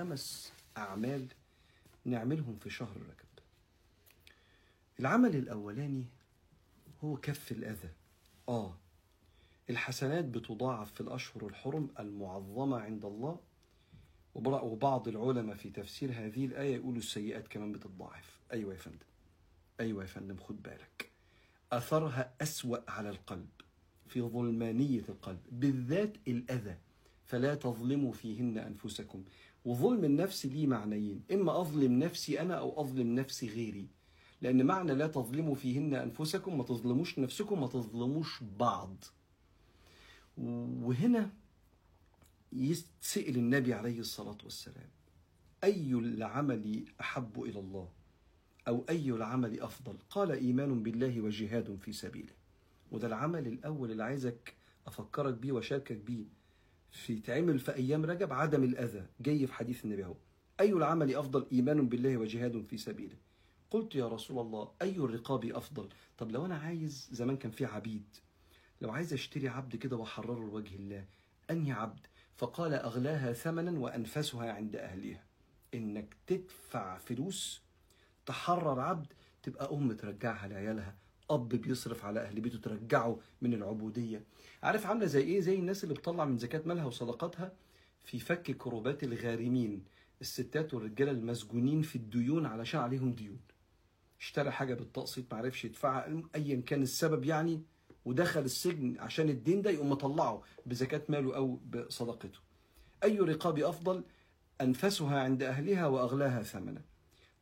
خمس أعمال نعملهم في شهر رجب العمل الأولاني هو كف الأذى. آه الحسنات بتضاعف في الأشهر الحرم المعظمة عند الله وبعض العلماء في تفسير هذه الآية يقولوا السيئات كمان بتتضاعف أيوة يا فندم. أيوة يا فندم خد بالك. أثرها أسوأ على القلب في ظلمانية القلب بالذات الأذى. فلا تظلموا فيهن أنفسكم. وظلم النفس ليه معنيين. إما أظلم نفسي أنا أو أظلم نفسي غيري. لأن معنى لا تظلموا فيهن أنفسكم ما تظلموش نفسكم ما تظلموش بعض. وهنا يسأل النبي عليه الصلاة والسلام أي العمل أحب إلى الله؟ أو أي العمل أفضل؟ قال إيمان بالله وجهاد في سبيله. وده العمل الأول اللي عايزك أفكرك بيه وأشاركك بيه. في تعمل في أيام رجب عدم الأذى. جاي في حديث النبي أهو. أي العمل أفضل؟ إيمان بالله وجهاد في سبيله. قلت يا رسول الله أي الرقاب أفضل؟ طب لو أنا عايز زمان كان في عبيد. لو عايز أشتري عبد كده وأحرره لوجه الله أنهي عبد؟ فقال أغلاها ثمنا وأنفسها عند أهلها. إنك تدفع فلوس تحرر عبد تبقى أم ترجعها لعيالها. اب بيصرف على أهل بيته ترجعه من العبودية. عارف عاملة زي إيه؟ زي الناس اللي بتطلع من زكاة مالها وصدقاتها في فك كربات الغارمين. الستات والرجالة المسجونين في الديون علشان عليهم ديون. اشترى حاجة بالتقسيط معرفش يدفعها ايا كان السبب يعني ودخل السجن عشان الدين ده يقوم مطلعه بزكاة ماله أو بصدقته. أي رقاب أفضل؟ أنفسها عند أهلها وأغلاها ثمنا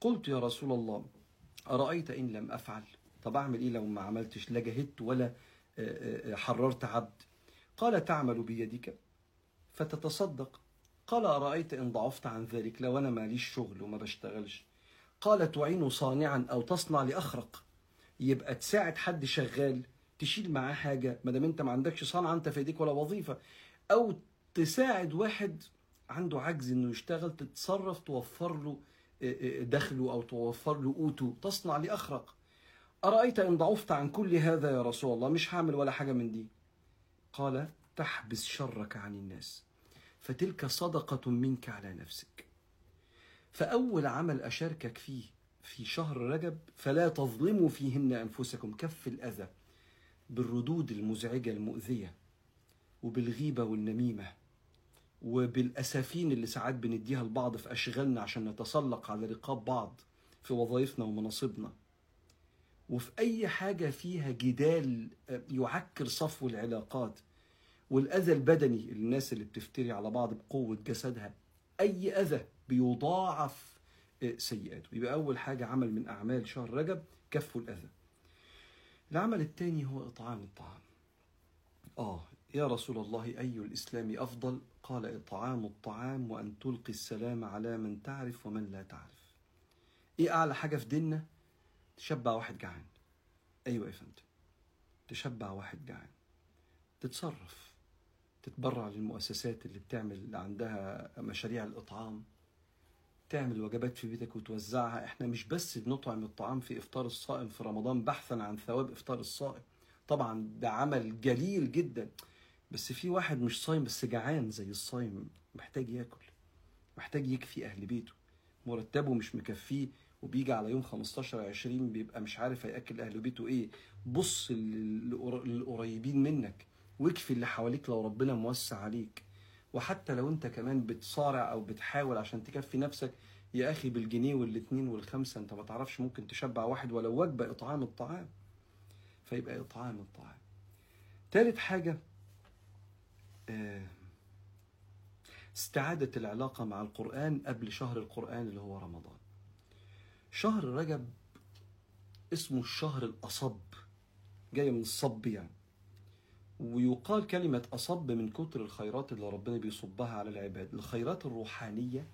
قلت يا رسول الله أرأيت إن لم أفعل؟ طب أعمل إيه لو ما عملتش؟ لا جهدت ولا آه، آه، حررت عبد. قال تعمل بيدك؟ فتتصدق. قال أرأيت إن ضعفت عن ذلك؟ لو أنا ماليش شغل وما بشتغلش. قال تعين صانعا أو تصنع لأخرق. يبقى تساعد حد شغال تشيل معاه حاجة. ما دام أنت ما عندكش صنعة أنت في إيديك ولا وظيفة. أو تساعد واحد عنده عجز إنه يشتغل تتصرف توفر له دخله أو توفر له قوته. تصنع لأخرق. أرأيت إن ضعفت عن كل هذا يا رسول الله؟ مش هعمل ولا حاجة من دي. قال تحبس شرك عن الناس فتلك صدقة منك على نفسك. فأول عمل أشاركك فيه في شهر رجب فلا تظلموا فيهن أنفسكم كف الأذى بالردود المزعجة المؤذية وبالغيبة والنميمة وبالأسافين اللي ساعات بنديها لبعض في أشغالنا عشان نتسلق على رقاب بعض في وظائفنا ومناصبنا. وفي أي حاجة فيها جدال آه، يعكر صفو العلاقات والأذى البدني الناس اللي بتفتري على بعض بقوة جسدها أي أذى بيضاعف آه، سيئاته. يبقى أول حاجة عمل من أعمال شهر رجب كف الأذى. العمل الثاني هو إطعام الطعام. آه يا رسول الله أي الإسلام أفضل؟ قال إطعام الطعام وأن تلقي السلام على من تعرف ومن لا تعرف. إيه أعلى حاجة في ديننا؟ تشبع واحد جعان. أيوة يا فندم. تشبع واحد جعان. تتصرف. تتبرع للمؤسسات اللي بتعمل عندها مشاريع الإطعام. تعمل وجبات في بيتك وتوزعها. إحنا مش بس بنطعم الطعام في إفطار الصائم في رمضان بحثا عن ثواب إفطار الصائم. طبعا ده عمل جليل جدا. بس في واحد مش صايم بس جعان زي الصايم محتاج ياكل. محتاج يكفي أهل بيته. مرتبه مش مكفيه. وبيجي على يوم 15 20 بيبقى مش عارف هيأكل أهل بيته إيه. بص لل- للقريبين منك واكفي اللي حواليك لو ربنا موسع عليك. وحتى لو انت كمان بتصارع أو بتحاول عشان تكفي نفسك يا أخي بالجنيه والاتنين والخمسة انت ما تعرفش ممكن تشبع واحد ولو وجبة إطعام الطعام. فيبقى إطعام الطعام. تالت حاجة آه، استعادة العلاقة مع القرآن قبل شهر القرآن اللي هو رمضان. شهر رجب اسمه الشهر الأصب جاية من الصب يعني. ويقال كلمة أصب من كتر الخيرات اللي ربنا بيصبها على العباد الخيرات الروحانية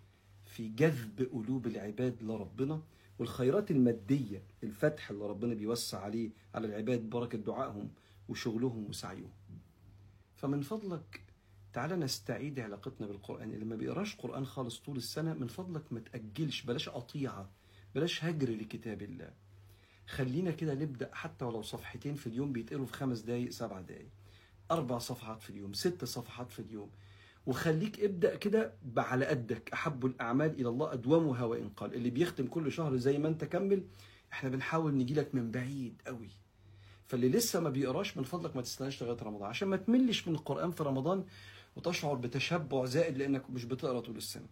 في جذب قلوب العباد لربنا والخيرات المادية الفتح اللي ربنا بيوسع عليه على العباد بركة دعائهم وشغلهم وسعيهم. فمن فضلك تعالى نستعيد علاقتنا بالقرآن اللي ما بيقراش قرآن خالص طول السنة من فضلك ما تأجلش بلاش قطيعة. بلاش هجر لكتاب الله. خلينا كده نبدأ حتى ولو صفحتين في اليوم بيتقروا في خمس دقايق سبع دقايق. أربع صفحات في اليوم ست صفحات في اليوم. وخليك ابدأ كده على قدك. أحب الأعمال إلى الله أدومها وإن قال اللي بيختم كل شهر زي ما أنت كمل إحنا بنحاول نجي لك من بعيد قوي فاللي لسه ما بيقراش من فضلك ما تستناش لغاية رمضان. عشان ما تملش من القرآن في رمضان وتشعر بتشبع زائد لأنك مش بتقرأ طول السنة.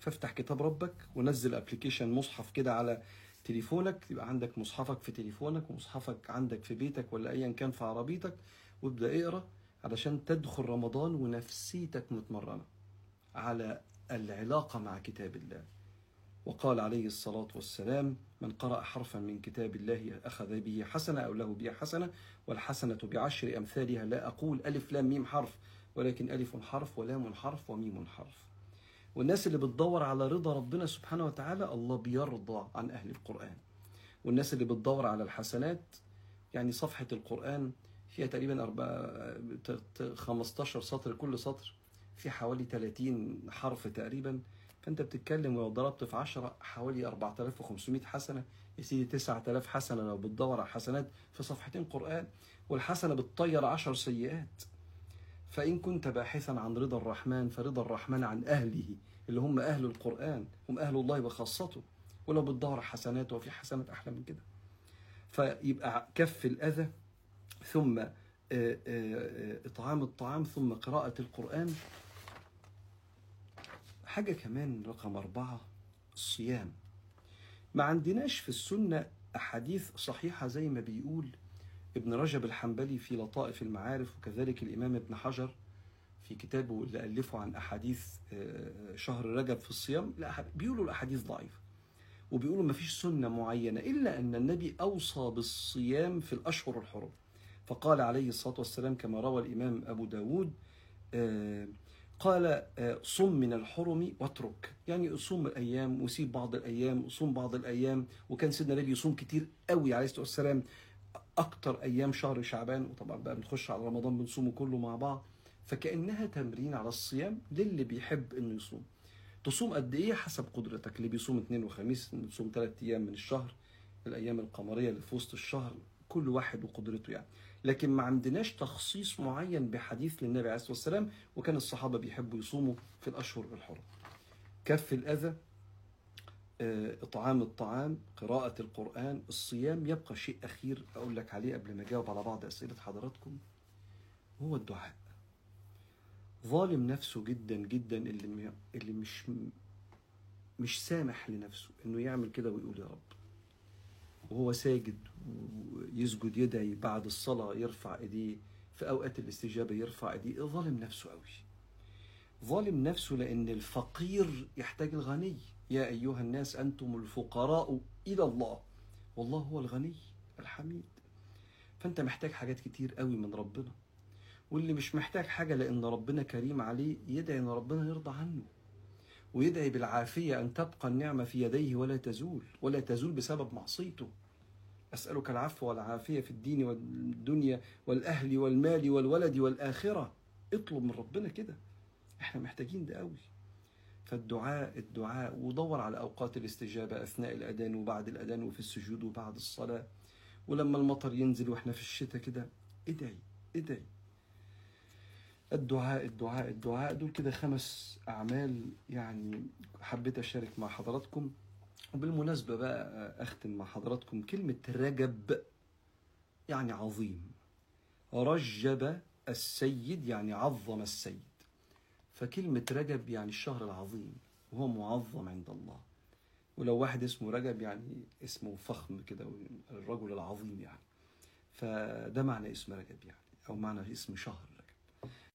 فافتح كتاب ربك ونزل application مصحف كده على تليفونك يبقى عندك مصحفك في تليفونك ومصحفك عندك في بيتك ولا ايا كان في عربيتك وابدأ اقرأ علشان تدخل رمضان ونفسيتك متمرنة على العلاقة مع كتاب الله. وقال عليه الصلاة والسلام من قرأ حرفا من كتاب الله أخذ به حسنة أو له به حسنة والحسنة بعشر أمثالها لا أقول ألف لام ميم حرف ولكن ألف حرف ولام حرف وميم حرف. والناس اللي بتدور على رضا ربنا سبحانه وتعالى الله بيرضى عن أهل القرآن. والناس اللي بتدور على الحسنات يعني صفحة القرآن فيها تقريبا أربعة 15 سطر كل سطر في حوالي 30 حرف تقريبا. فأنت بتتكلم ولو ضربت في 10 حوالي 4500 حسنة. يا سيدي 9000 حسنة لو بتدور على حسنات في صفحتين قرآن والحسنة بتطير 10 سيئات. فإن كنت باحثا عن رضا الرحمن فرضا الرحمن عن أهله اللي هم أهل القرآن هم أهل الله بخاصته ولو بتدور حسنات وفي حسنات أحلى من كده. فيبقى كف الأذى ثم إطعام الطعام ثم قراءة القرآن. حاجة كمان رقم أربعة الصيام. ما عندناش في السنة أحاديث صحيحة زي ما بيقول ابن رجب الحنبلي في لطائف المعارف وكذلك الإمام ابن حجر في كتابه اللي ألفه عن أحاديث شهر رجب في الصيام بيقولوا الأحاديث ضعيفة وبيقولوا ما فيش سنة معينة إلا أن النبي أوصى بالصيام في الأشهر الحرم. فقال عليه الصلاة والسلام كما روى الإمام أبو داود قال صم من الحرم واترك. يعني صوم الأيام وسيب بعض الأيام وصوم بعض الأيام وكان سيدنا النبي يصوم كتير قوي عليه الصلاة والسلام. أكتر أيام شهر شعبان وطبعا بقى بنخش على رمضان بنصومه كله مع بعض فكأنها تمرين على الصيام للي بيحب إنه يصوم. تصوم قد إيه؟ حسب قدرتك اللي بيصوم اثنين وخميس بتصوم ثلاث أيام من الشهر الأيام القمرية اللي في وسط الشهر كل واحد وقدرته يعني. لكن ما عندناش تخصيص معين بحديث للنبي عليه الصلاة والسلام وكان الصحابة بيحبوا يصوموا في الأشهر الحرم. كف الأذى إطعام الطعام، قراءة القرآن، الصيام يبقى شيء أخير أقول لك عليه قبل ما أجاوب على بعض أسئلة حضراتكم هو الدعاء. ظالم نفسه جدا جدا اللي اللي مش مش سامح لنفسه إنه يعمل كده ويقول يا رب. وهو ساجد ويسجد يدعي بعد الصلاة يرفع إيديه في أوقات الاستجابة يرفع إيديه ظالم نفسه قوي ظالم نفسه لأن الفقير يحتاج الغني. يا أيها الناس أنتم الفقراء إلى الله. والله هو الغني الحميد. فأنت محتاج حاجات كتير قوي من ربنا. واللي مش محتاج حاجة لأن ربنا كريم عليه يدعي إن ربنا يرضى عنه. ويدعي بالعافية أن تبقى النعمة في يديه ولا تزول ولا تزول بسبب معصيته. أسألك العفو والعافية في الدين والدنيا والأهل والمال والولد والآخرة. اطلب من ربنا كده. إحنا محتاجين ده قوي فالدعاء الدعاء ودور على أوقات الاستجابة أثناء الأذان وبعد الأذان وفي السجود وبعد الصلاة. ولما المطر ينزل وإحنا في الشتاء كده ادعي ادعي. الدعاء الدعاء الدعاء دول كده خمس أعمال يعني حبيت أشارك مع حضراتكم. وبالمناسبة بقى أختم مع حضراتكم كلمة رجب يعني عظيم. رجب السيد يعني عظم السيد. فكلمة رجب يعني الشهر العظيم وهو معظم عند الله. ولو واحد اسمه رجب يعني اسمه فخم كده الرجل العظيم يعني. فده معنى اسم رجب يعني أو معنى اسم شهر.